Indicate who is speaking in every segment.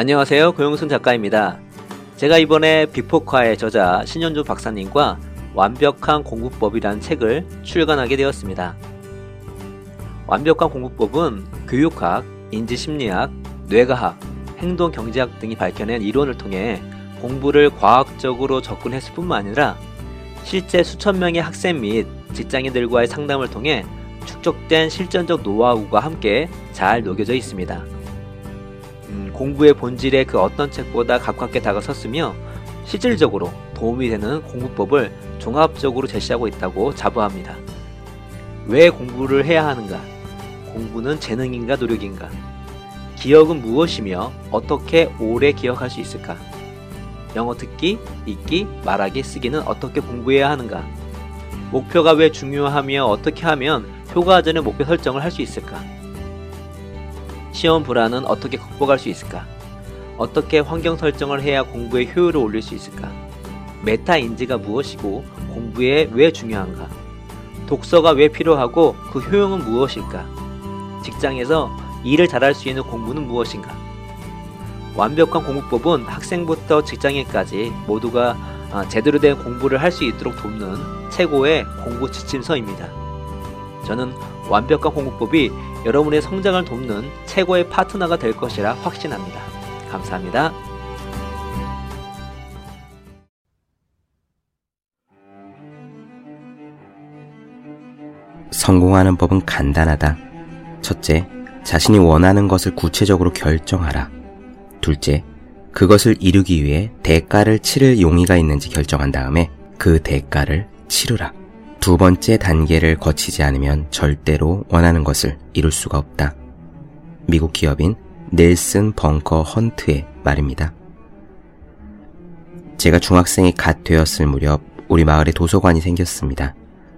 Speaker 1: 안녕하세요. 고영순 작가입니다. 제가 이번에 비포카의 저자 신현주 박사님과 완벽한 공부법이라는 책을 출간하게 되었습니다. 완벽한 공부법은 교육학, 인지심리학, 뇌과학, 행동경제학 등이 밝혀낸 이론을 통해 공부를 과학적으로 접근했을 뿐만 아니라 실제 수천 명의 학생 및 직장인들과의 상담을 통해 축적된 실전적 노하우가 함께 잘 녹여져 있습니다. 음, 공부의 본질에 그 어떤 책보다 가깝게 다가섰으며 실질적으로 도움이 되는 공부법을 종합적으로 제시하고 있다고 자부합니다. 왜 공부를 해야 하는가? 공부는 재능인가 노력인가? 기억은 무엇이며 어떻게 오래 기억할 수 있을까? 영어 듣기, 읽기, 말하기, 쓰기는 어떻게 공부해야 하는가? 목표가 왜 중요하며 어떻게 하면 효과적인 목표 설정을 할 수 있을까? 시험 불안은 어떻게 극복할 수 있을까? 어떻게 환경 설정을 해야 공부의 효율을 올릴 수 있을까? 메타 인지가 무엇이고 공부에 왜 중요한가? 독서가 왜 필요하고 그 효용은 무엇일까? 직장에서 일을 잘할 수 있는 공부는 무엇인가? 완벽한 공부법은 학생부터 직장인까지 모두가 아, 제대로 된 공부를 할 수 있도록 돕는 최고의 공부 지침서입니다. 저는 완벽한 공부법이 여러분의 성장을 돕는 최고의 파트너가 될 것이라 확신합니다. 감사합니다.
Speaker 2: 성공하는 법은 간단하다. 첫째, 자신이 원하는 것을 구체적으로 결정하라. 둘째, 그것을 이루기 위해 대가를 치를 용의가 있는지 결정한 다음에 그 대가를 치르라. 두 번째 단계를 거치지 않으면 절대로 원하는 것을 이룰 수가 없다. 미국 기업인 넬슨 벙커 헌트의 말입니다. 제가 중학생이 갓 되었을 무렵 우리 마을에 도서관이 생겼습니다.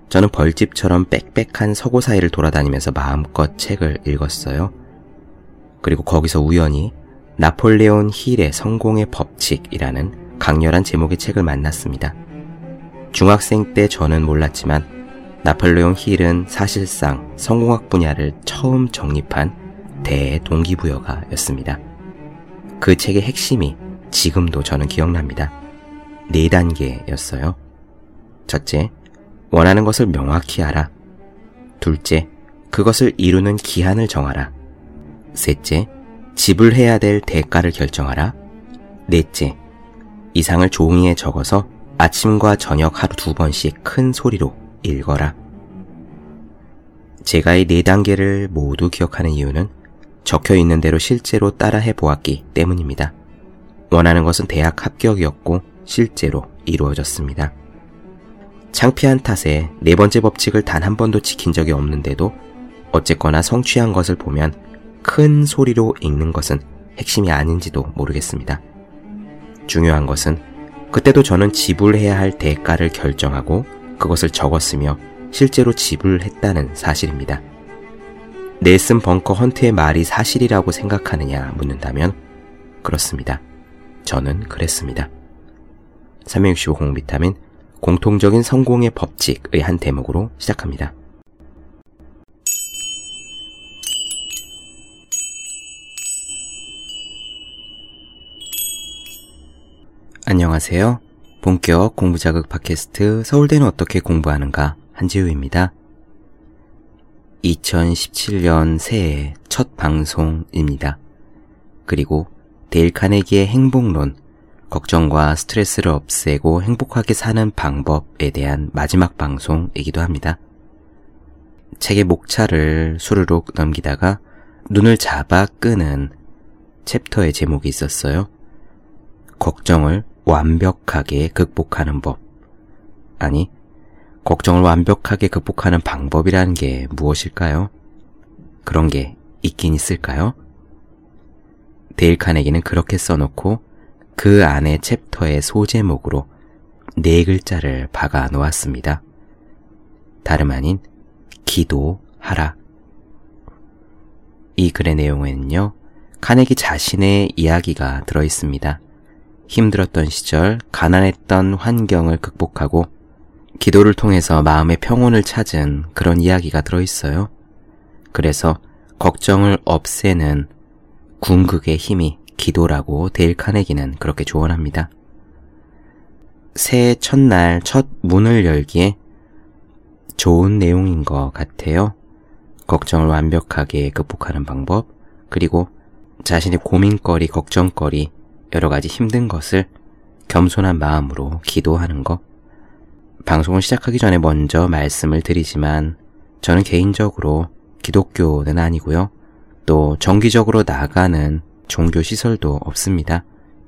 Speaker 2: 저는 벌집처럼 빽빽한 서고 사이를 돌아다니면서 마음껏 책을 읽었어요. 그리고 거기서 우연히 나폴레온 힐의 성공의 법칙이라는 강렬한 제목의 책을 만났습니다. 중학생 때 저는 몰랐지만 나폴레옹 힐은 사실상 성공학 분야를 처음 정립한 대동기부여가였습니다. 그 책의 핵심이 지금도 저는 기억납니다. 네 단계였어요. 첫째, 원하는 것을 명확히 알아. 둘째, 그것을 이루는 기한을 정하라. 셋째, 지불해야 될 대가를 결정하라. 넷째, 이상을 종이에 적어서 아침과 저녁 하루 두 번씩 큰 소리로 읽어라. 제가 이 네 단계를 모두 기억하는 이유는 적혀 있는 대로 실제로 따라해 보았기 때문입니다. 원하는 것은 대학 합격이었고 실제로 이루어졌습니다. 창피한 탓에 네 번째 법칙을 단 한 번도 지킨 적이 없는데도 어쨌거나 성취한 것을 보면 큰 소리로 읽는 것은 핵심이 아닌지도 모르겠습니다. 중요한 것은 그때도 저는 지불해야 할 대가를 결정하고 그것을 적었으며 실제로 지불했다는 사실입니다. 넬슨 벙커 헌트의 말이 사실이라고 생각하느냐 묻는다면 그렇습니다. 저는 그랬습니다. 365 공비타민 공통적인 성공의 법칙의 한 대목으로 시작합니다. 안녕하세요. 본격 공부자극 팟캐스트 서울대는 어떻게 공부하는가 한지우입니다. 2017년 새해 첫 방송입니다. 그리고 데일 카네기의 행복론, 걱정과 스트레스를 없애고 행복하게 사는 방법에 대한 마지막 방송이기도 합니다. 책의 목차를 수르륵 넘기다가 눈을 잡아 끄는 챕터의 제목이 있었어요. 걱정을 완벽하게 극복하는 법. 아니, 걱정을 완벽하게 극복하는 방법이라는 게 무엇일까요? 그런 게 있긴 있을까요? 데일 카네기는 그렇게 써놓고 그 안에 챕터의 소제목으로 네 글자를 박아 놓았습니다. 다름 아닌 기도하라. 이 글의 내용에는요, 카네기 자신의 이야기가 들어 있습니다. 힘들었던 시절, 가난했던 환경을 극복하고 기도를 통해서 마음의 평온을 찾은 그런 이야기가 들어있어요. 그래서 걱정을 없애는 궁극의 힘이 기도라고 데일 카네기는 그렇게 조언합니다. 새해 첫날 첫 문을 열기에 좋은 내용인 것 같아요. 걱정을 완벽하게 극복하는 방법, 그리고 자신의 고민거리, 걱정거리, 여러 가지 힘든 것을 겸손한 마음으로 기도하는 것. 방송을 시작하기 전에 먼저 말씀을 드리지만 저는 개인적으로 기독교는 아니고요. 또 정기적으로 나가는 종교 시설도 없습니다.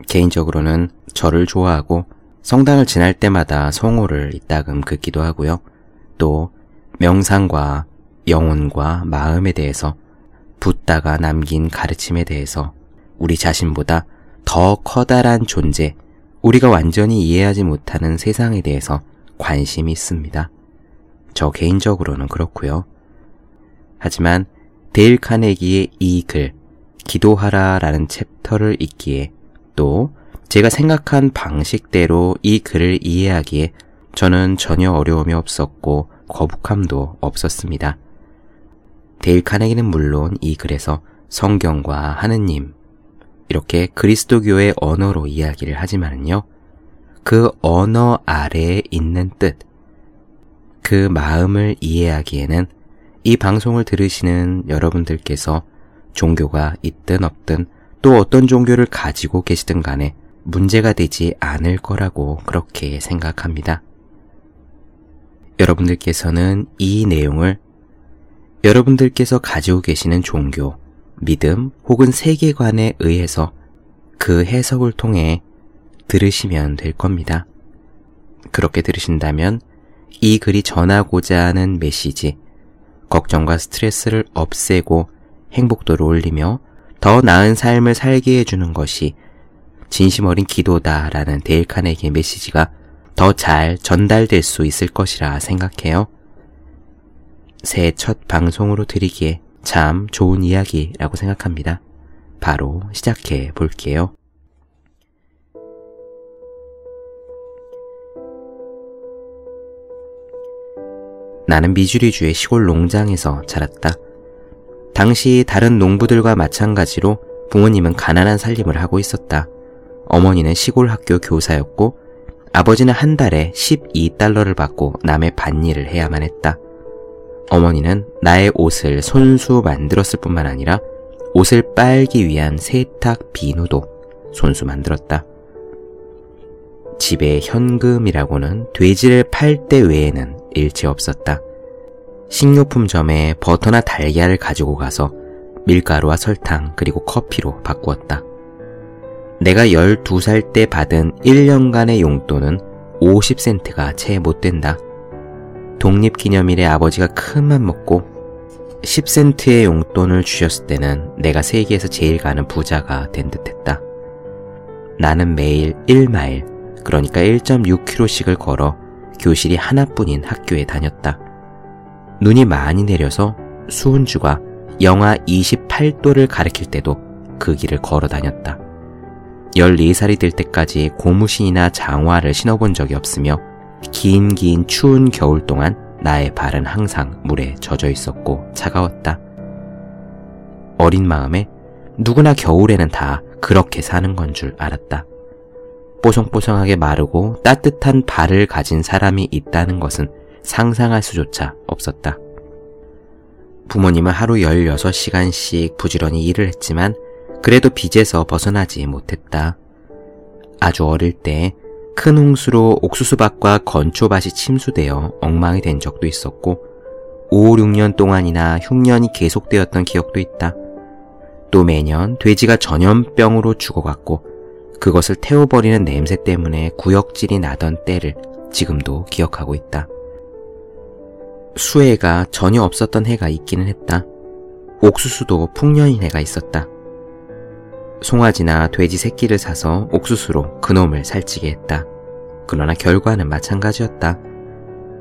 Speaker 2: 개인적으로는 저를 좋아하고 성당을 지날 때마다 성호를 이따금 긋기도 하고요. 또 명상과 영혼과 마음에 대해서 붓다가 남긴 가르침에 대해서 우리 자신보다 더 커다란 존재, 우리가 완전히 이해하지 못하는 세상에 대해서 관심이 있습니다. 저 개인적으로는 그렇고요. 하지만 데일 카네기의 이 글, 기도하라 라는 챕터를 읽기에 또 제가 생각한 방식대로 이 글을 이해하기에 저는 전혀 어려움이 없었고 거북함도 없었습니다. 데일 카네기는 물론 이 글에서 성경과 하느님, 이렇게 그리스도교의 언어로 이야기를 하지만요. 그 언어 아래에 있는 뜻, 그 마음을 이해하기에는 이 방송을 들으시는 여러분들께서 종교가 있든 없든 또 어떤 종교를 가지고 계시든 간에 문제가 되지 않을 거라고 그렇게 생각합니다. 여러분들께서는 이 내용을 여러분들께서 가지고 계시는 종교, 믿음 혹은 세계관에 의해서 그 해석을 통해 들으시면 될 겁니다. 그렇게 들으신다면 이 글이 전하고자 하는 메시지, 걱정과 스트레스를 없애고 행복도를 올리며 더 나은 삶을 살게 해주는 것이 진심 어린 기도다라는 데일 카네기의 메시지가 더 잘 전달될 수 있을 것이라 생각해요. 새해 첫 방송으로 드리기에 참 좋은 이야기라고 생각합니다. 바로 시작해 볼게요. 나는 미주리주의 시골 농장에서 자랐다. 당시 다른 농부들과 마찬가지로 부모님은 가난한 살림을 하고 있었다. 어머니는 시골 학교 교사였고 아버지는 한 달에 12달러를 받고 남의 밭일을 해야만 했다. 어머니는 나의 옷을 손수 만들었을 뿐만 아니라 옷을 빨기 위한 세탁 비누도 손수 만들었다. 집에 현금이라고는 돼지를 팔 때 외에는 일체 없었다. 식료품점에 버터나 달걀을 가지고 가서 밀가루와 설탕 그리고 커피로 바꾸었다. 내가 12살 때 받은 1년간의 용돈은 50센트가 채 못 된다. 독립기념일에 아버지가 큰 맘 먹고 10센트의 용돈을 주셨을 때는 내가 세계에서 제일 가는 부자가 된 듯했다. 나는 매일 1마일, 그러니까 1.6km씩을 걸어 교실이 하나뿐인 학교에 다녔다. 눈이 많이 내려서 수은주가 영하 28도를 가리킬 때도 그 길을 걸어 다녔다. 14살이 될 때까지 고무신이나 장화를 신어본 적이 없으며 긴 긴 추운 겨울 동안 나의 발은 항상 물에 젖어 있었고 차가웠다. 어린 마음에 누구나 겨울에는 다 그렇게 사는 건 줄 알았다. 뽀송뽀송하게 마르고 따뜻한 발을 가진 사람이 있다는 것은 상상할 수조차 없었다. 부모님은 하루 16시간씩 부지런히 일을 했지만 그래도 빚에서 벗어나지 못했다. 아주 어릴 때 큰 홍수로 옥수수밭과 건초밭이 침수되어 엉망이 된 적도 있었고 5, 6년 동안이나 흉년이 계속되었던 기억도 있다. 또 매년 돼지가 전염병으로 죽어갔고 그것을 태워버리는 냄새 때문에 구역질이 나던 때를 지금도 기억하고 있다. 수해가 전혀 없었던 해가 있기는 했다. 옥수수도 풍년인 해가 있었다. 송아지나 돼지 새끼를 사서 옥수수로 그놈을 살찌게 했다. 그러나 결과는 마찬가지였다.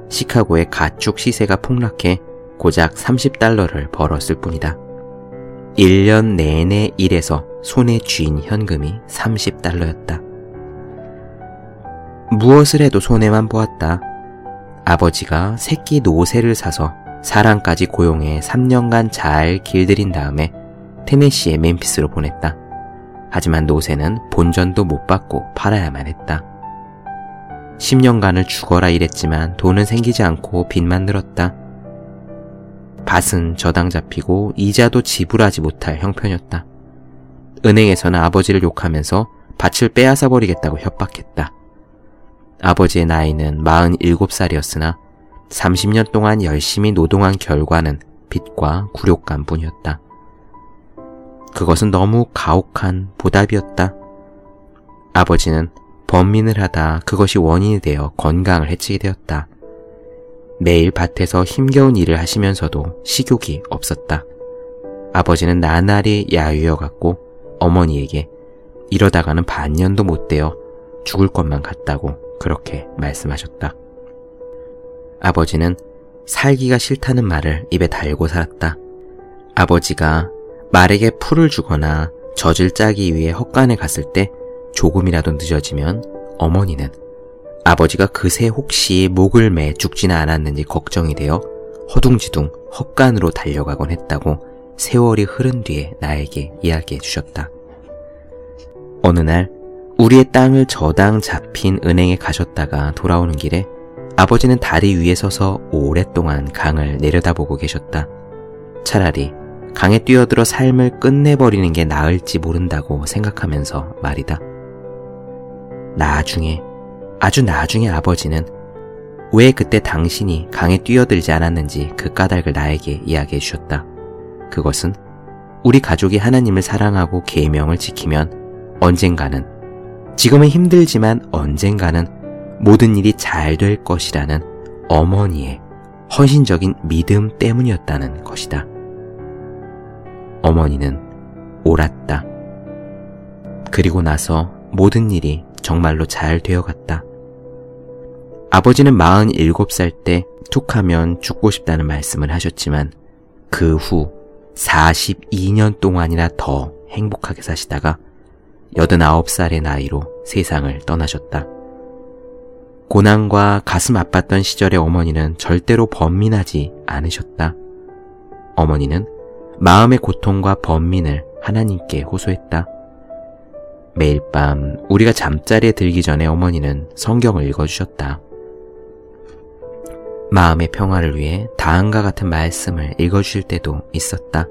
Speaker 2: 시카고의 가축 시세가 폭락해 고작 30달러를 벌었을 뿐이다. 1년 내내 일해서 손에 쥐인 현금이 30달러였다. 무엇을 해도 손해만 보았다. 아버지가 새끼 노새를 사서 사랑까지 고용해 3년간 잘 길들인 다음에 테네시의 멤피스로 보냈다. 하지만 노새는 본전도 못 받고 팔아야만 했다. 10년간을 죽어라 일했지만 돈은 생기지 않고 빚만 늘었다. 밭은 저당 잡히고 이자도 지불하지 못할 형편이었다. 은행에서는 아버지를 욕하면서 밭을 빼앗아 버리겠다고 협박했다. 아버지의 나이는 47살이었으나 30년 동안 열심히 노동한 결과는 빚과 굴욕감 뿐이었다. 그것은 너무 가혹한 보답이었다. 아버지는 번민을 하다 그것이 원인이 되어 건강을 해치게 되었다. 매일 밭에서 힘겨운 일을 하시면서도 식욕이 없었다. 아버지는 나날이 야유여갔고 어머니에게 이러다가는 반년도 못 되어 죽을 것만 같다고 그렇게 말씀하셨다. 아버지는 살기가 싫다는 말을 입에 달고 살았다. 아버지가 말에게 풀을 주거나 젖을 짜기 위해 헛간에 갔을 때 조금이라도 늦어지면 어머니는 아버지가 그새 혹시 목을 매 죽지는 않았는지 걱정이 되어 허둥지둥 헛간으로 달려가곤 했다고 세월이 흐른 뒤에 나에게 이야기해 주셨다. 어느 날 우리의 땅을 저당 잡힌 은행에 가셨다가 돌아오는 길에 아버지는 다리 위에 서서 오랫동안 강을 내려다보고 계셨다. 차라리 강에 뛰어들어 삶을 끝내버리는 게 나을지 모른다고 생각하면서 말이다. 나중에, 아주 나중에 아버지는 왜 그때 당신이 강에 뛰어들지 않았는지 그 까닭을 나에게 이야기해 주셨다. 그것은 우리 가족이 하나님을 사랑하고 계명을 지키면 언젠가는 지금은 힘들지만 언젠가는 모든 일이 잘 될 것이라는 어머니의 헌신적인 믿음 때문이었다는 것이다. 어머니는 옳았다. 그리고 나서 모든 일이 정말로 잘 되어갔다. 아버지는 47살 때 툭 하면 죽고 싶다는 말씀을 하셨지만 그 후 42년 동안이나 더 행복하게 사시다가 89살의 나이로 세상을 떠나셨다. 고난과 가슴 아팠던 시절의 어머니는 절대로 번민하지 않으셨다. 어머니는 마음의 고통과 번민을 하나님께 호소했다. 매일 밤 우리가 잠자리에 들기 전에 어머니는 성경을 읽어주셨다. 마음의 평화를 위해 다음과 같은 말씀을 읽어주실 때도 있었다.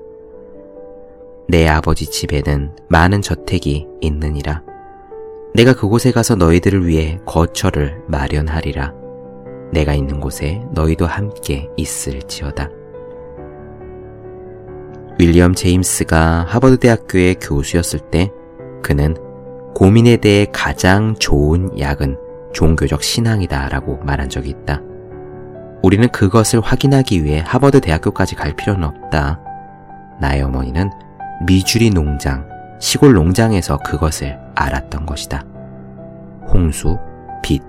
Speaker 2: 내 아버지 집에는 많은 저택이 있느니라. 내가 그곳에 가서 너희들을 위해 거처를 마련하리라. 내가 있는 곳에 너희도 함께 있을지어다. 윌리엄 제임스가 하버드 대학교의 교수였을 때 그는 고민에 대해 가장 좋은 약은 종교적 신앙이다 라고 말한 적이 있다. 우리는 그것을 확인하기 위해 하버드 대학교까지 갈 필요는 없다. 나의 어머니는 미주리 농장, 시골 농장에서 그것을 알았던 것이다. 홍수, 빛,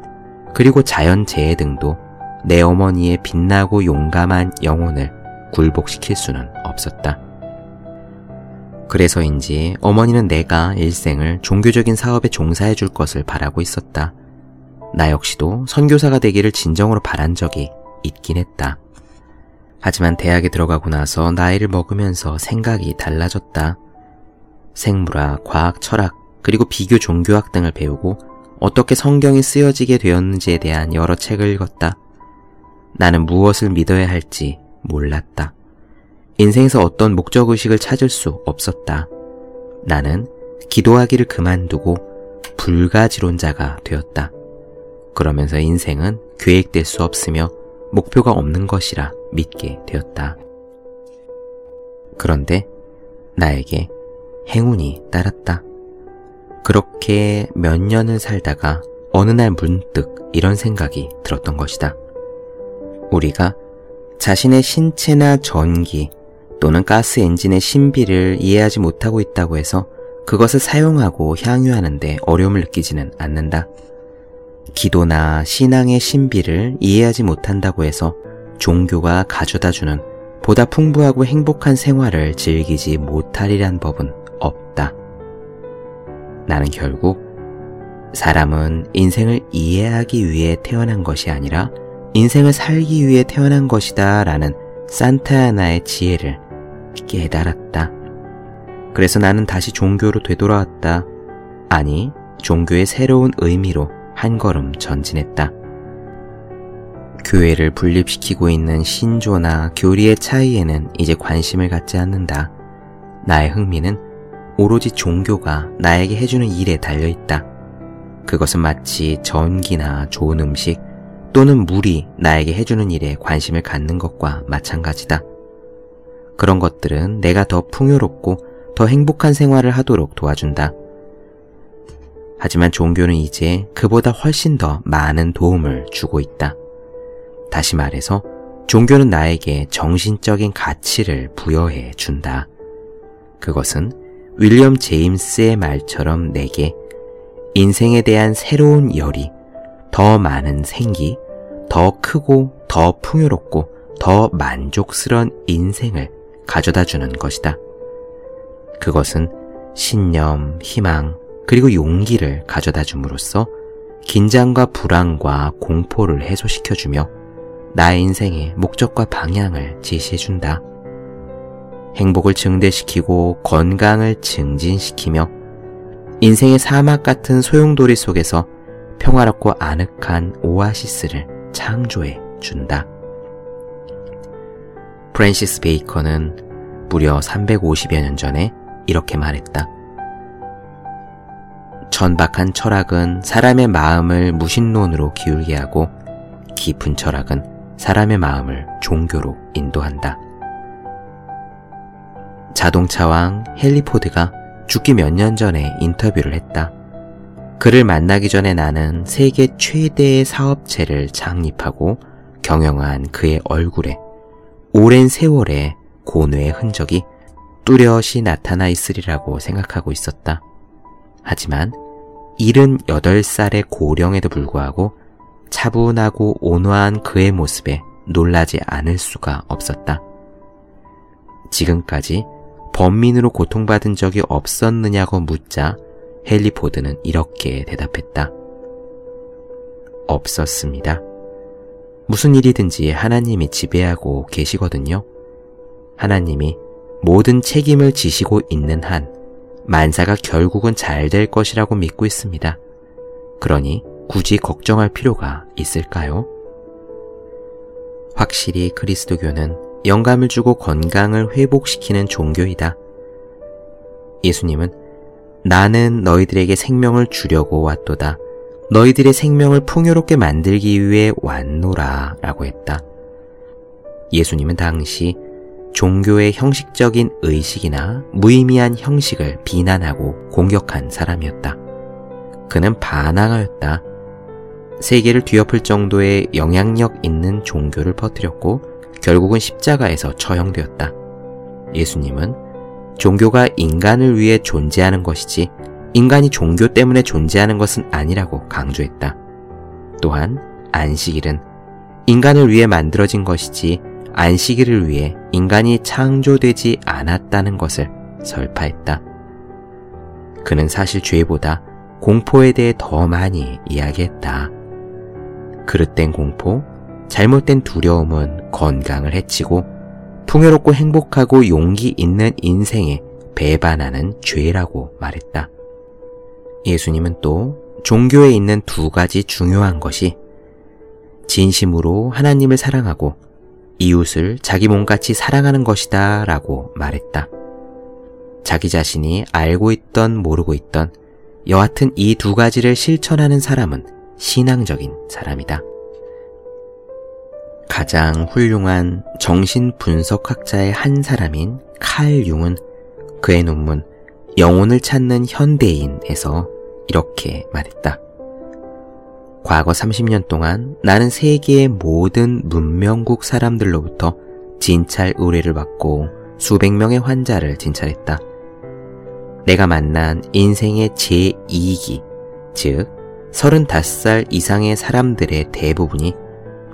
Speaker 2: 그리고 자연재해 등도 내 어머니의 빛나고 용감한 영혼을 굴복시킬 수는 없었다. 그래서인지 어머니는 내가 일생을 종교적인 사업에 종사해 줄 것을 바라고 있었다. 나 역시도 선교사가 되기를 진정으로 바란 적이 있긴 했다. 하지만 대학에 들어가고 나서 나이를 먹으면서 생각이 달라졌다. 생물학, 과학, 철학, 그리고 비교 종교학 등을 배우고 어떻게 성경이 쓰여지게 되었는지에 대한 여러 책을 읽었다. 나는 무엇을 믿어야 할지 몰랐다. 인생에서 어떤 목적의식을 찾을 수 없었다. 나는 기도하기를 그만두고 불가지론자가 되었다. 그러면서 인생은 계획될 수 없으며 목표가 없는 것이라 믿게 되었다. 그런데 나에게 행운이 따랐다. 그렇게 몇 년을 살다가 어느 날 문득 이런 생각이 들었던 것이다. 우리가 자신의 신체나 전기 또는 가스 엔진의 신비를 이해하지 못하고 있다고 해서 그것을 사용하고 향유하는데 어려움을 느끼지는 않는다. 기도나 신앙의 신비를 이해하지 못한다고 해서 종교가 가져다주는 보다 풍부하고 행복한 생활을 즐기지 못하리란 법은 없다. 나는 결국 사람은 인생을 이해하기 위해 태어난 것이 아니라 인생을 살기 위해 태어난 것이다 라는 산타야나의 지혜를 깨달았다. 그래서 나는 다시 종교로 되돌아왔다. 아니, 종교의 새로운 의미로 한 걸음 전진했다. 교회를 분립시키고 있는 신조나 교리의 차이에는 이제 관심을 갖지 않는다. 나의 흥미는 오로지 종교가 나에게 해주는 일에 달려있다. 그것은 마치 전기나 좋은 음식 또는 물이 나에게 해주는 일에 관심을 갖는 것과 마찬가지다. 그런 것들은 내가 더 풍요롭고 더 행복한 생활을 하도록 도와준다. 하지만 종교는 이제 그보다 훨씬 더 많은 도움을 주고 있다. 다시 말해서 종교는 나에게 정신적인 가치를 부여해 준다. 그것은 윌리엄 제임스의 말처럼 내게 인생에 대한 새로운 열이 더 많은 생기, 더 크고 더 풍요롭고 더 만족스러운 인생을 가져다 주는 것이다. 그것은 신념, 희망, 그리고 용기를 가져다 줌으로써 긴장과 불안과 공포를 해소시켜주며 나의 인생의 목적과 방향을 제시해준다. 행복을 증대시키고 건강을 증진시키며 인생의 사막 같은 소용돌이 속에서 평화롭고 아늑한 오아시스를 창조해 준다. 프랜시스 베이컨은 무려 350여 년 전에 이렇게 말했다. 천박한 철학은 사람의 마음을 무신론으로 기울게 하고 깊은 철학은 사람의 마음을 종교로 인도한다. 자동차왕 헨리 포드가 죽기 몇 년 전에 인터뷰를 했다. 그를 만나기 전에 나는 세계 최대의 사업체를 창립하고 경영한 그의 얼굴에 오랜 세월의 고뇌의 흔적이 뚜렷이 나타나 있으리라고 생각하고 있었다. 하지만 78살의 고령에도 불구하고 차분하고 온화한 그의 모습에 놀라지 않을 수가 없었다. 지금까지 범민으로 고통받은 적이 없었느냐고 묻자 헨리 포드는 이렇게 대답했다. 없었습니다. 무슨 일이든지 하나님이 지배하고 계시거든요. 하나님이 모든 책임을 지시고 있는 한 만사가 결국은 잘 될 것이라고 믿고 있습니다. 그러니 굳이 걱정할 필요가 있을까요? 확실히 그리스도교는 영감을 주고 건강을 회복시키는 종교이다. 예수님은 나는 너희들에게 생명을 주려고 왔도다. 너희들의 생명을 풍요롭게 만들기 위해 왔노라 라고 했다. 예수님은 당시 종교의 형식적인 의식이나 무의미한 형식을 비난하고 공격한 사람이었다. 그는 반항하였다. 세계를 뒤엎을 정도의 영향력 있는 종교를 퍼뜨렸고 결국은 십자가에서 처형되었다. 예수님은 종교가 인간을 위해 존재하는 것이지 인간이 종교 때문에 존재하는 것은 아니라고 강조했다. 또한 안식일은 인간을 위해 만들어진 것이지 안식일을 위해 인간이 창조되지 않았다는 것을 설파했다. 그는 사실 죄보다 공포에 대해 더 많이 이야기했다. 그릇된 공포, 잘못된 두려움은 건강을 해치고 풍요롭고 행복하고 용기 있는 인생에 배반하는 죄라고 말했다. 예수님은 또 종교에 있는 두 가지 중요한 것이 진심으로 하나님을 사랑하고 이웃을 자기 몸같이 사랑하는 것이다 라고 말했다. 자기 자신이 알고 있던 모르고 있던 여하튼 이 두 가지를 실천하는 사람은 신앙적인 사람이다. 가장 훌륭한 정신 분석학자의 한 사람인 칼 융은 그의 논문 영혼을 찾는 현대인에서 이렇게 말했다. 과거 30년 동안 나는 세계의 모든 문명국 사람들로부터 진찰 의뢰를 받고 수백 명의 환자를 진찰했다. 내가 만난 인생의 제2기, 즉, 35살 이상의 사람들의 대부분이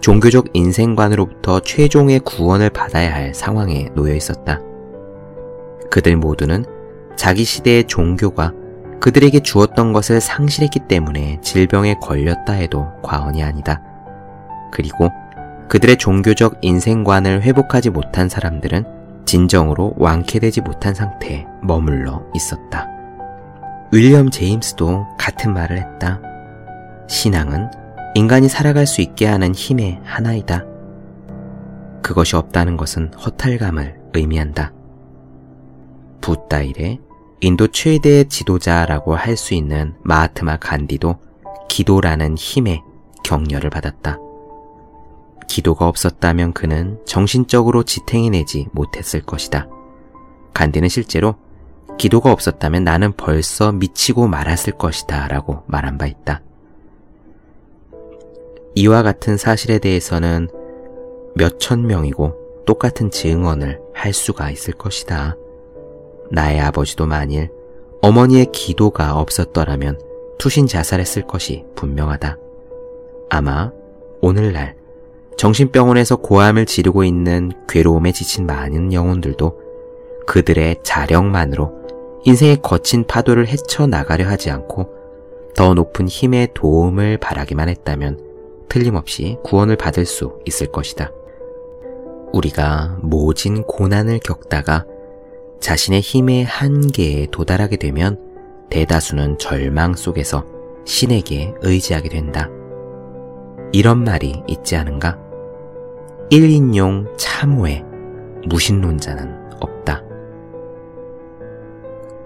Speaker 2: 종교적 인생관으로부터 최종의 구원을 받아야 할 상황에 놓여 있었다. 그들 모두는 자기 시대의 종교가 그들에게 주었던 것을 상실했기 때문에 질병에 걸렸다 해도 과언이 아니다. 그리고 그들의 종교적 인생관을 회복하지 못한 사람들은 진정으로 완쾌되지 못한 상태에 머물러 있었다. 윌리엄 제임스도 같은 말을 했다. 신앙은 인간이 살아갈 수 있게 하는 힘의 하나이다. 그것이 없다는 것은 허탈감을 의미한다. 붓다 일의 인도 최대 지도자라고 할 수 있는 마하트마 간디도 기도라는 힘에 격려를 받았다. 기도가 없었다면 그는 정신적으로 지탱해내지 못했을 것이다. 간디는 실제로 기도가 없었다면 나는 벌써 미치고 말았을 것이다 라고 말한 바 있다. 이와 같은 사실에 대해서는 몇천 명이고 똑같은 증언을 할 수가 있을 것이다. 나의 아버지도 만일 어머니의 기도가 없었더라면 투신 자살했을 것이 분명하다. 아마 오늘날 정신병원에서 고함을 지르고 있는 괴로움에 지친 많은 영혼들도 그들의 자력만으로 인생의 거친 파도를 헤쳐나가려 하지 않고 더 높은 힘의 도움을 바라기만 했다면 틀림없이 구원을 받을 수 있을 것이다. 우리가 모진 고난을 겪다가 자신의 힘의 한계에 도달하게 되면 대다수는 절망 속에서 신에게 의지하게 된다. 이런 말이 있지 않은가? 1인용 참호에 무신론자는 없다.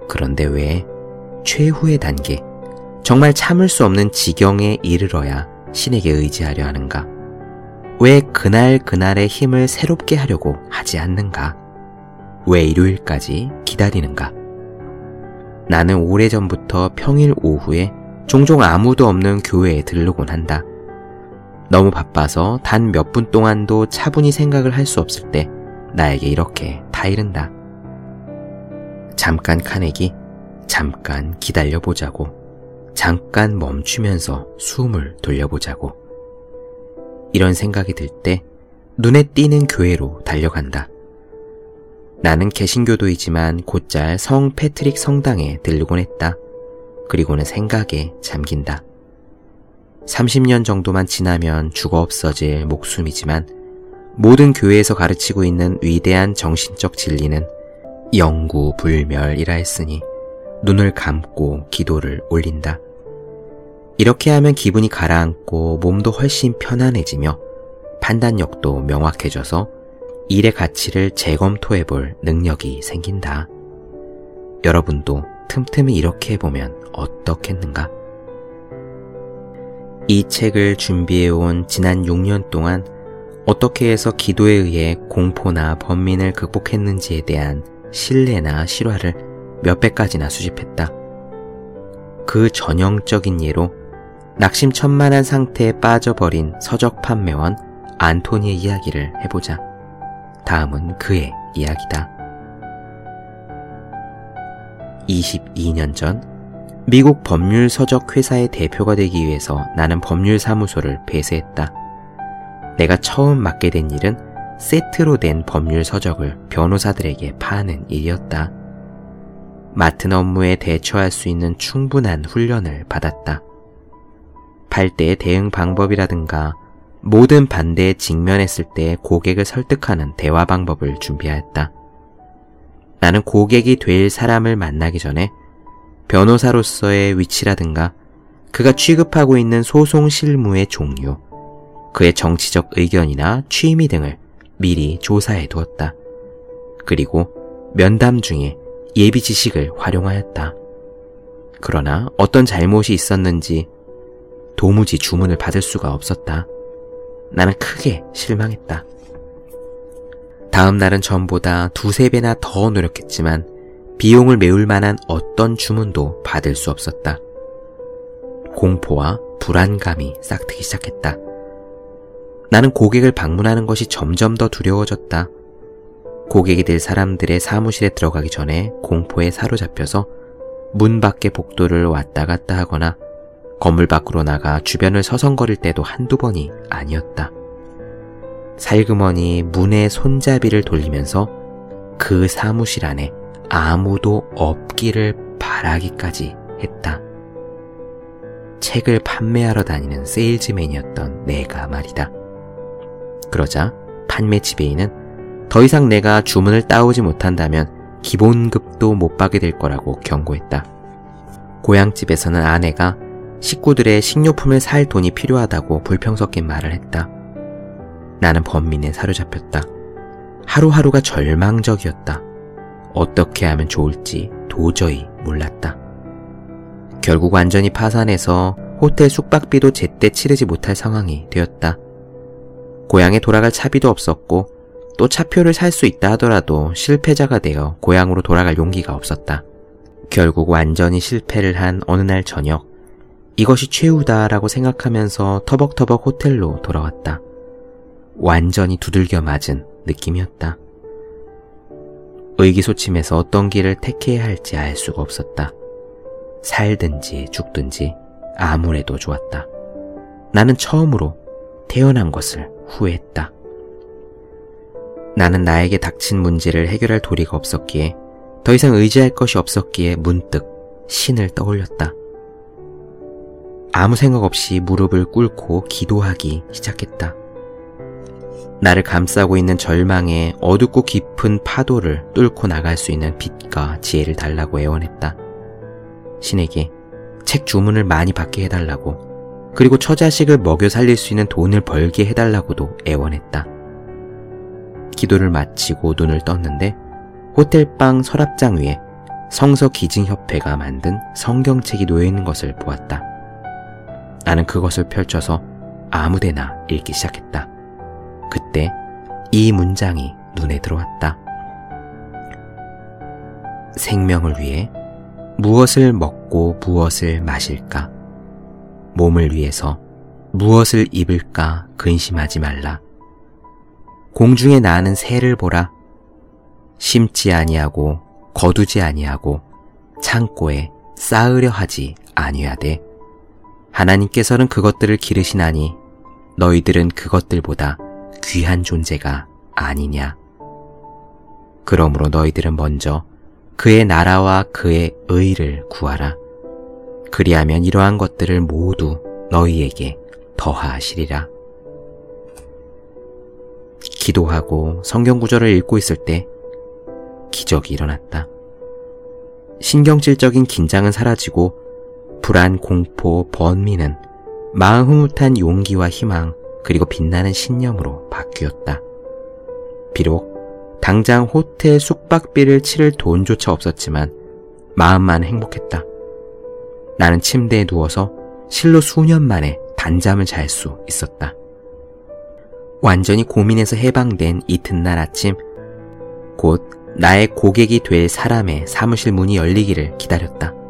Speaker 2: 그런데 왜 최후의 단계, 정말 참을 수 없는 지경에 이르러야 신에게 의지하려 하는가? 왜 그날 그날의 힘을 새롭게 하려고 하지 않는가? 왜 일요일까지 기다리는가? 나는 오래전부터 평일 오후에 종종 아무도 없는 교회에 들르곤 한다. 너무 바빠서 단 몇 분 동안도 차분히 생각을 할 수 없을 때 나에게 이렇게 타이른다. 잠깐 카네기, 잠깐 기다려보자고, 잠깐 멈추면서 숨을 돌려보자고. 이런 생각이 들 때 눈에 띄는 교회로 달려간다. 나는 개신교도이지만 곧잘 성 패트릭 성당에 들르곤 했다. 그리고는 생각에 잠긴다. 30년 정도만 지나면 죽어 없어질 목숨이지만 모든 교회에서 가르치고 있는 위대한 정신적 진리는 영구불멸이라 했으니 눈을 감고 기도를 올린다. 이렇게 하면 기분이 가라앉고 몸도 훨씬 편안해지며 판단력도 명확해져서 일의 가치를 재검토해 볼 능력이 생긴다. 여러분도 틈틈이 이렇게 해보면 어떻겠는가? 이 책을 준비해온 지난 6년 동안 어떻게 해서 기도에 의해 공포나 번민을 극복했는지에 대한 신뢰나 실화를 몇 배까지나 수집했다. 그 전형적인 예로 낙심천만한 상태에 빠져버린 서적 판매원 안토니의 이야기를 해보자. 다음은 그의 이야기다. 22년 전 미국 법률 서적 회사의 대표가 되기 위해서 나는 법률 사무소를 폐쇄했다. 내가 처음 맡게 된 일은 세트로 된 법률 서적을 변호사들에게 파는 일이었다. 맡은 업무에 대처할 수 있는 충분한 훈련을 받았다. 팔 때의 대응 방법이라든가 모든 반대에 직면했을 때 고객을 설득하는 대화 방법을 준비하였다. 나는 고객이 될 사람을 만나기 전에 변호사로서의 위치라든가 그가 취급하고 있는 소송 실무의 종류, 그의 정치적 의견이나 취미 등을 미리 조사해 두었다. 그리고 면담 중에 예비 지식을 활용하였다. 그러나 어떤 잘못이 있었는지 도무지 주문을 받을 수가 없었다. 나는 크게 실망했다. 다음 날은 전보다 두세 배나 더 노력했지만 비용을 메울 만한 어떤 주문도 받을 수 없었다. 공포와 불안감이 싹트기 시작했다. 나는 고객을 방문하는 것이 점점 더 두려워졌다. 고객이 될 사람들의 사무실에 들어가기 전에 공포에 사로잡혀서 문 밖에 복도를 왔다 갔다 하거나 건물 밖으로 나가 주변을 서성거릴 때도 한두 번이 아니었다. 살그머니 문의 손잡이를 돌리면서 그 사무실 안에 아무도 없기를 바라기까지 했다. 책을 판매하러 다니는 세일즈맨이었던 내가 말이다. 그러자 판매 지배인은 더 이상 내가 주문을 따오지 못한다면 기본급도 못 받게 될 거라고 경고했다. 고향집에서는 아내가 식구들의 식료품을 살 돈이 필요하다고 불평 섞인 말을 했다. 나는 범민에 사로잡혔다. 하루하루가 절망적이었다. 어떻게 하면 좋을지 도저히 몰랐다. 결국 완전히 파산해서 호텔 숙박비도 제때 치르지 못할 상황이 되었다. 고향에 돌아갈 차비도 없었고 또 차표를 살 수 있다 하더라도 실패자가 되어 고향으로 돌아갈 용기가 없었다. 결국 완전히 실패를 한 어느 날 저녁 이것이 최후다라고 생각하면서 터벅터벅 호텔로 돌아왔다. 완전히 두들겨 맞은 느낌이었다. 의기소침해서 어떤 길을 택해야 할지 알 수가 없었다. 살든지 죽든지 아무래도 좋았다. 나는 처음으로 태어난 것을 후회했다. 나는 나에게 닥친 문제를 해결할 도리가 없었기에 더 이상 의지할 것이 없었기에 문득 신을 떠올렸다. 아무 생각 없이 무릎을 꿇고 기도하기 시작했다. 나를 감싸고 있는 절망에 어둡고 깊은 파도를 뚫고 나갈 수 있는 빛과 지혜를 달라고 애원했다. 신에게 책 주문을 많이 받게 해달라고, 그리고 처자식을 먹여 살릴 수 있는 돈을 벌게 해달라고도 애원했다. 기도를 마치고 눈을 떴는데 호텔방 서랍장 위에 성서 기증협회가 만든 성경책이 놓여 있는 것을 보았다. 나는 그것을 펼쳐서 아무데나 읽기 시작했다. 그때 이 문장이 눈에 들어왔다. 생명을 위해 무엇을 먹고 무엇을 마실까? 몸을 위해서 무엇을 입을까 근심하지 말라. 공중에 나는 새를 보라. 심지 아니하고 거두지 아니하고 창고에 쌓으려 하지 아니하되 하나님께서는 그것들을 기르시나니 너희들은 그것들보다 귀한 존재가 아니냐. 그러므로 너희들은 먼저 그의 나라와 그의 의를 구하라. 그리하면 이러한 것들을 모두 너희에게 더하시리라. 기도하고 성경 구절을 읽고 있을 때 기적이 일어났다. 신경질적인 긴장은 사라지고 불안, 공포, 번미는 마음 흐뭇한 용기와 희망, 그리고 빛나는 신념으로 바뀌었다. 비록 당장 호텔 숙박비를 치를 돈조차 없었지만 마음만 행복했다. 나는 침대에 누워서 실로 수년 만에 단잠을 잘 수 있었다. 완전히 고민에서 해방된 이튿날 아침, 곧 나의 고객이 될 사람의 사무실 문이 열리기를 기다렸다.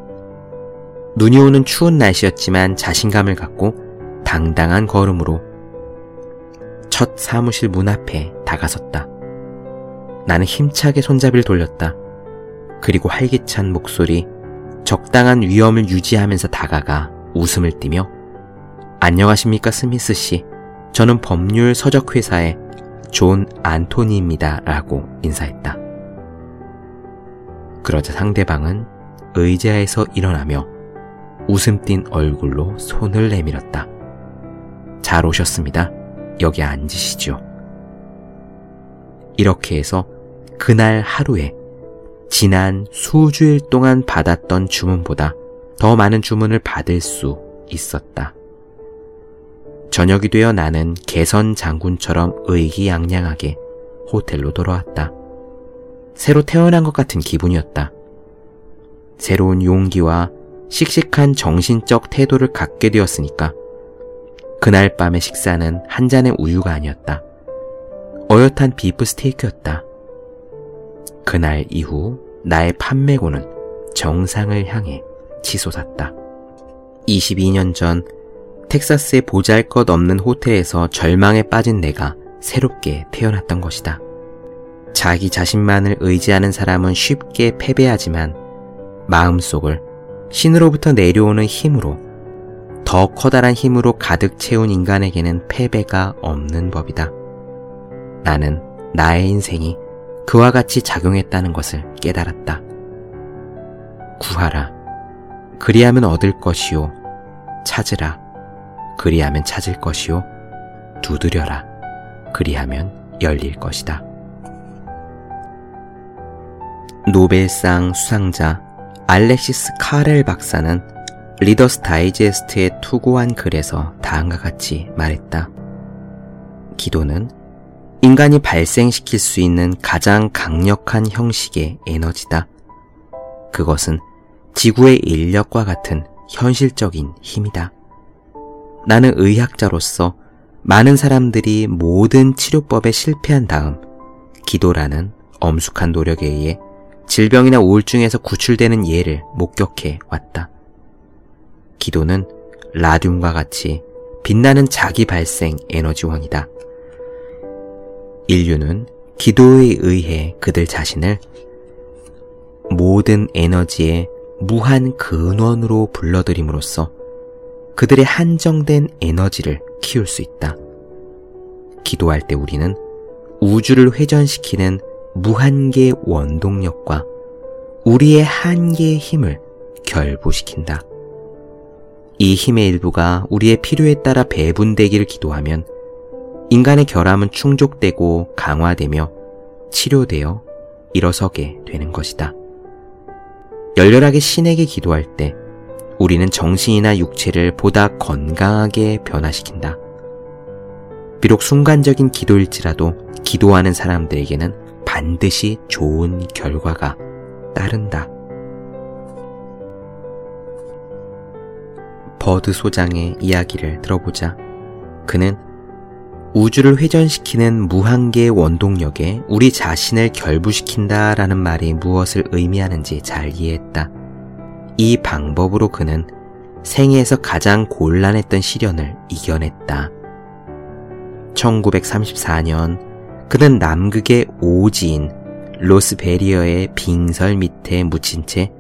Speaker 2: 눈이 오는 추운 날씨였지만 자신감을 갖고 당당한 걸음으로 첫 사무실 문 앞에 다가섰다. 나는 힘차게 손잡이를 돌렸다. 그리고 활기찬 목소리, 적당한 위험을 유지하면서 다가가 웃음을 띠며 안녕하십니까 스미스 씨. 저는 법률 서적 회사의 존 안토니입니다. 라고 인사했다. 그러자 상대방은 의자에서 일어나며 웃음 띤 얼굴로 손을 내밀었다. 잘 오셨습니다. 여기 앉으시죠. 이렇게 해서 그날 하루에 지난 수주일 동안 받았던 주문보다 더 많은 주문을 받을 수 있었다. 저녁이 되어 나는 개선 장군처럼 의기양양하게 호텔로 돌아왔다. 새로 태어난 것 같은 기분이었다. 새로운 용기와 씩씩한 정신적 태도를 갖게 되었으니까 그날 밤의 식사는 한 잔의 우유가 아니었다. 어엿한 비프 스테이크였다. 그날 이후 나의 판매고는 정상을 향해 치솟았다. 22년 전 텍사스의 보잘 것 없는 호텔에서 절망에 빠진 내가 새롭게 태어났던 것이다. 자기 자신만을 의지하는 사람은 쉽게 패배하지만 마음속을 신으로부터 내려오는 힘으로 더 커다란 힘으로 가득 채운 인간에게는 패배가 없는 법이다. 나는 나의 인생이 그와 같이 작용했다는 것을 깨달았다. 구하라. 그리하면 얻을 것이요. 찾으라. 그리하면 찾을 것이요. 두드려라. 그리하면 열릴 것이다. 노벨상 수상자 알렉시스 카렐 박사는 리더스 다이제스트에 투고한 글에서 다음과 같이 말했다. 기도는 인간이 발생시킬 수 있는 가장 강력한 형식의 에너지다. 그것은 지구의 인력과 같은 현실적인 힘이다. 나는 의학자로서 많은 사람들이 모든 치료법에 실패한 다음 기도라는 엄숙한 노력에 의해 질병이나 우울증에서 구출되는 예를 목격해 왔다. 기도는 라듐과 같이 빛나는 자기 발생 에너지원이다. 인류는 기도에 의해 그들 자신을 모든 에너지의 무한 근원으로 불러들임으로써 그들의 한정된 에너지를 키울 수 있다. 기도할 때 우리는 우주를 회전시키는 무한계 원동력과 우리의 한계의 힘을 결부시킨다. 이 힘의 일부가 우리의 필요에 따라 배분되기를 기도하면 인간의 결함은 충족되고 강화되며 치료되어 일어서게 되는 것이다. 열렬하게 신에게 기도할 때 우리는 정신이나 육체를 보다 건강하게 변화시킨다. 비록 순간적인 기도일지라도 기도하는 사람들에게는 반드시 좋은 결과가 따른다. 버드 소장의 이야기를 들어보자. 그는 우주를 회전시키는 무한계의 원동력에 우리 자신을 결부시킨다 라는 말이 무엇을 의미하는지 잘 이해했다. 이 방법으로 그는 생애에서 가장 곤란했던 시련을 이겨냈다. 1934년 그는 남극의 오지인 로스베리어의 빙설 밑에 묻힌 채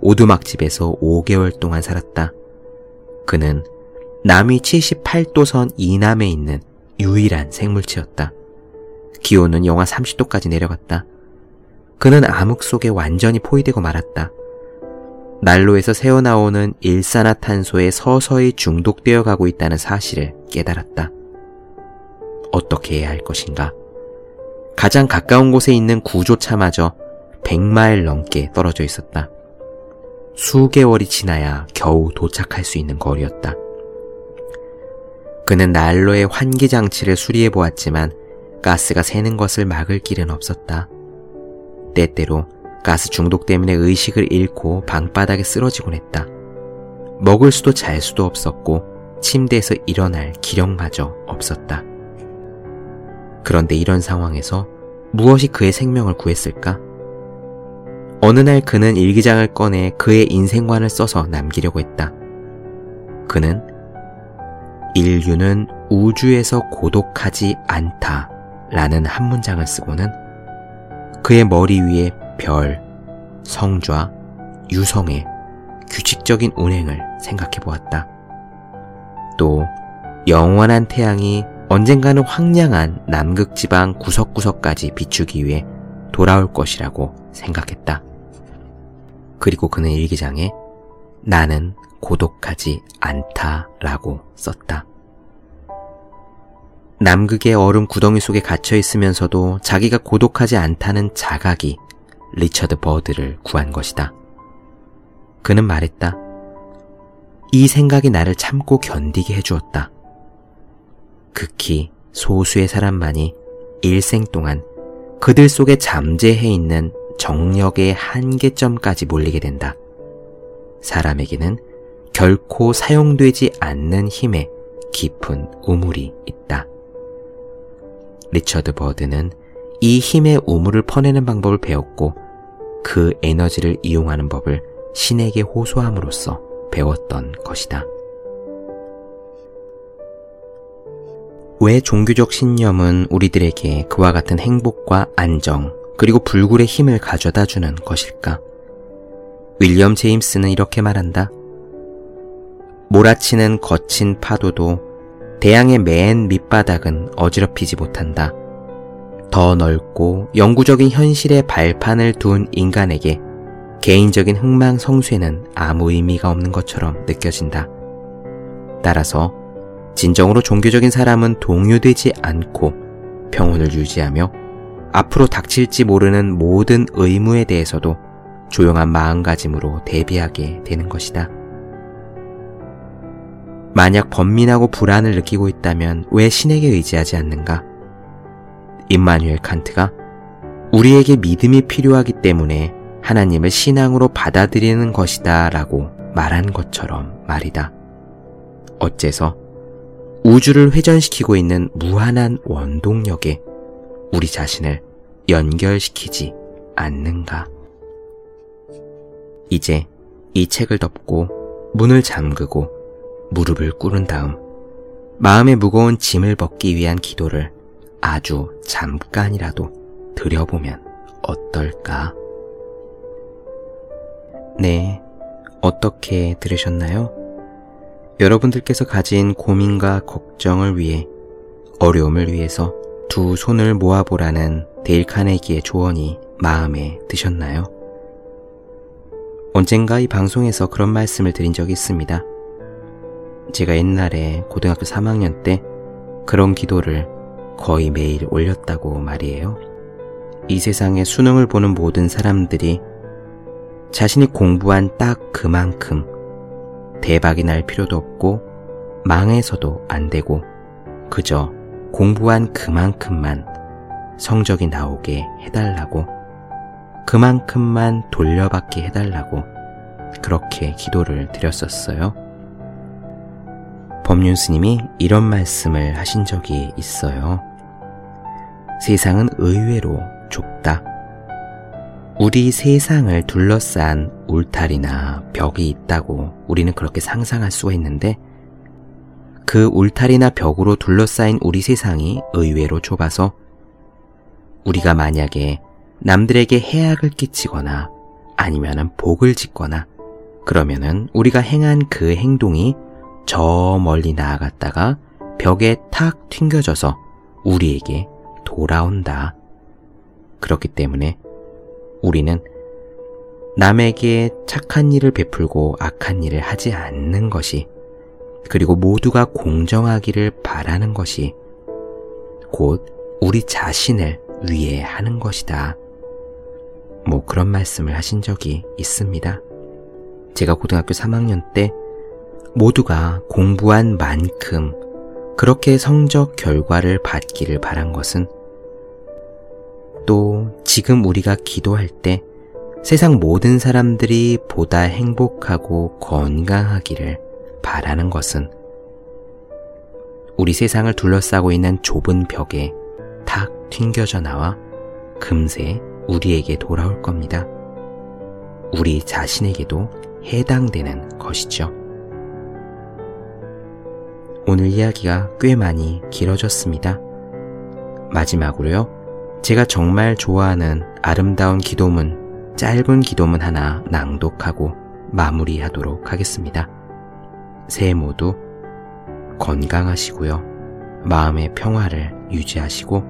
Speaker 2: 오두막집에서 5개월 동안 살았다. 그는 남위 78도선 이남에 있는 유일한 생물체였다. 기온은 영하 30도까지 내려갔다. 그는 암흑 속에 완전히 포위되고 말았다. 난로에서 새어나오는 일산화탄소에 서서히 중독되어 가고 있다는 사실을 깨달았다. 어떻게 해야 할 것인가? 가장 가까운 곳에 있는 구조차마저 100마일 넘게 떨어져 있었다. 수개월이 지나야 겨우 도착할 수 있는 거리였다. 그는 난로의 환기 장치를 수리해 보았지만 가스가 새는 것을 막을 길은 없었다. 때때로 가스 중독 때문에 의식을 잃고 방바닥에 쓰러지곤 했다. 먹을 수도 잘 수도 없었고 침대에서 일어날 기력마저 없었다. 그런데 이런 상황에서 무엇이 그의 생명을 구했을까? 어느 날 그는 일기장을 꺼내 그의 인생관을 써서 남기려고 했다. 그는 인류는 우주에서 고독하지 않다 라는 한 문장을 쓰고는 그의 머리 위에 별, 성좌, 유성의 규칙적인 운행을 생각해 보았다. 또 영원한 태양이 언젠가는 황량한 남극 지방 구석구석까지 비추기 위해 돌아올 것이라고 생각했다. 그리고 그는 일기장에 나는 고독하지 않다라고 썼다. 남극의 얼음 구덩이 속에 갇혀 있으면서도 자기가 고독하지 않다는 자각이 리처드 버드를 구한 것이다. 그는 말했다. 이 생각이 나를 참고 견디게 해주었다. 극히 소수의 사람만이 일생 동안 그들 속에 잠재해 있는 정력의 한계점까지 몰리게 된다. 사람에게는 결코 사용되지 않는 힘에 깊은 우물이 있다. 리처드 버드는 이 힘의 우물을 퍼내는 방법을 배웠고 그 에너지를 이용하는 법을 신에게 호소함으로써 배웠던 것이다. 왜 종교적 신념은 우리들에게 그와 같은 행복과 안정, 그리고 불굴의 힘을 가져다 주는 것일까? 윌리엄 제임스는 이렇게 말한다. 몰아치는 거친 파도도 대양의 맨 밑바닥은 어지럽히지 못한다. 더 넓고 영구적인 현실의 발판을 둔 인간에게 개인적인 흥망 성쇠는 아무 의미가 없는 것처럼 느껴진다. 따라서 진정으로 종교적인 사람은 동요되지 않고 평온을 유지하며 앞으로 닥칠지 모르는 모든 의무에 대해서도 조용한 마음가짐으로 대비하게 되는 것이다. 만약 번민하고 불안을 느끼고 있다면 왜 신에게 의지하지 않는가? 임마누엘 칸트가 우리에게 믿음이 필요하기 때문에 하나님을 신앙으로 받아들이는 것이다 라고 말한 것처럼 말이다. 어째서 우주를 회전시키고 있는 무한한 원동력에 우리 자신을 연결시키지 않는가? 이제 이 책을 덮고 문을 잠그고 무릎을 꿇은 다음 마음의 무거운 짐을 벗기 위한 기도를 아주 잠깐이라도 드려보면 어떨까? 네, 어떻게 들으셨나요? 여러분들께서 가진 고민과 걱정을 위해 어려움을 위해서 두 손을 모아보라는 데일 카네기의 조언이 마음에 드셨나요? 언젠가 이 방송에서 그런 말씀을 드린 적이 있습니다. 제가 옛날에 고등학교 3학년 때 그런 기도를 거의 매일 올렸다고 말이에요. 이 세상에 수능을 보는 모든 사람들이 자신이 공부한 딱 그만큼 대박이 날 필요도 없고 망해서도 안 되고 그저 공부한 그만큼만 성적이 나오게 해달라고 그만큼만 돌려받게 해달라고 그렇게 기도를 드렸었어요. 법륜 스님이 이런 말씀을 하신 적이 있어요. 세상은 의외로 좁다. 우리 세상을 둘러싼 울타리나 벽이 있다고 우리는 그렇게 상상할 수가 있는데 그 울타리나 벽으로 둘러싸인 우리 세상이 의외로 좁아서 우리가 만약에 남들에게 해악을 끼치거나 아니면 복을 짓거나 그러면은 우리가 행한 그 행동이 저 멀리 나아갔다가 벽에 탁 튕겨져서 우리에게 돌아온다. 그렇기 때문에 우리는 남에게 착한 일을 베풀고 악한 일을 하지 않는 것이 그리고 모두가 공정하기를 바라는 것이 곧 우리 자신을 위해 하는 것이다. 뭐 그런 말씀을 하신 적이 있습니다. 제가 고등학교 3학년 때 모두가 공부한 만큼 그렇게 성적 결과를 받기를 바란 것은 또 지금 우리가 기도할 때 세상 모든 사람들이 보다 행복하고 건강하기를 바라는 것은 우리 세상을 둘러싸고 있는 좁은 벽에 탁 튕겨져 나와 금세 우리에게 돌아올 겁니다. 우리 자신에게도 해당되는 것이죠. 오늘 이야기가 꽤 많이 길어졌습니다. 마지막으로요. 제가 정말 좋아하는 아름다운 기도문, 짧은 기도문 하나 낭독하고 마무리하도록 하겠습니다. 새해 모두 건강하시고요. 마음의 평화를 유지하시고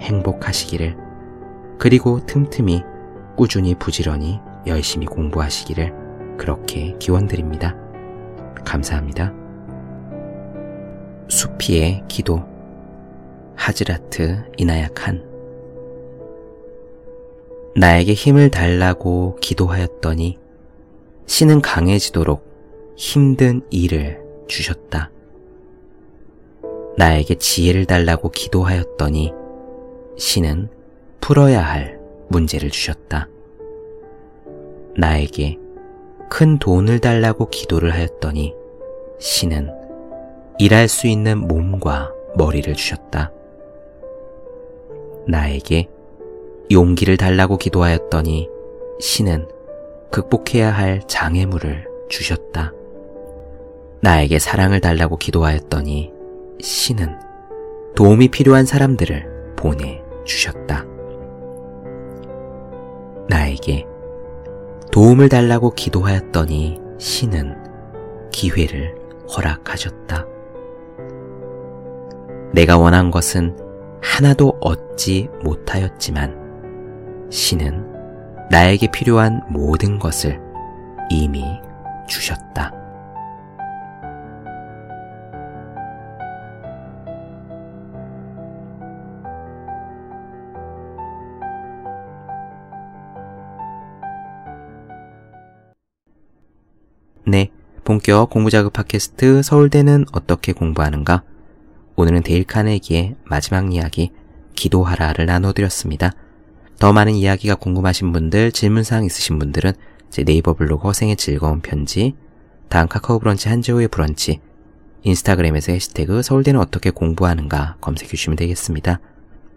Speaker 2: 행복하시기를 그리고 틈틈이 꾸준히 부지런히 열심히 공부하시기를 그렇게 기원드립니다. 감사합니다. 수피의 기도 하즈라트 이나야칸 나에게 힘을 달라고 기도하였더니 신은 강해지도록 힘든 일을 주셨다. 나에게 지혜를 달라고 기도하였더니 신은 풀어야 할 문제를 주셨다. 나에게 큰 돈을 달라고 기도를 하였더니 신은 일할 수 있는 몸과 머리를 주셨다. 나에게 용기를 달라고 기도하였더니 신은 극복해야 할 장애물을 주셨다. 나에게 사랑을 달라고 기도하였더니 신은 도움이 필요한 사람들을 보내주셨다. 나에게 도움을 달라고 기도하였더니 신은 기회를 허락하셨다. 내가 원한 것은 하나도 얻지 못하였지만 신은 나에게 필요한 모든 것을 이미 주셨다. 네, 본격 공부자극 팟캐스트 서울대는 어떻게 공부하는가? 오늘은 데일 카네기의 마지막 이야기 기도하라를 나눠드렸습니다. 더 많은 이야기가 궁금하신 분들, 질문사항 있으신 분들은 제 네이버 블로그 허생의 즐거운 편지, 다음 카카오 브런치 한지호의 브런치, 인스타그램에서 해시태그 서울대는 어떻게 공부하는가 검색해 주시면 되겠습니다.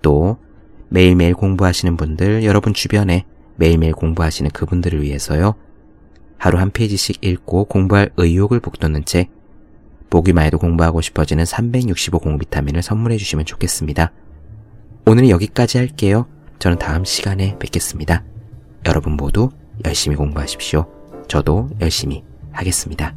Speaker 2: 또 매일매일 공부하시는 분들, 여러분 주변에 매일매일 공부하시는 그분들을 위해서요. 하루 한 페이지씩 읽고 공부할 의욕을 북돋는 책, 보기만 해도 공부하고 싶어지는 365 공비타민을 선물해 주시면 좋겠습니다. 오늘은 여기까지 할게요. 저는 다음 시간에 뵙겠습니다. 여러분 모두 열심히 공부하십시오. 저도 열심히 하겠습니다.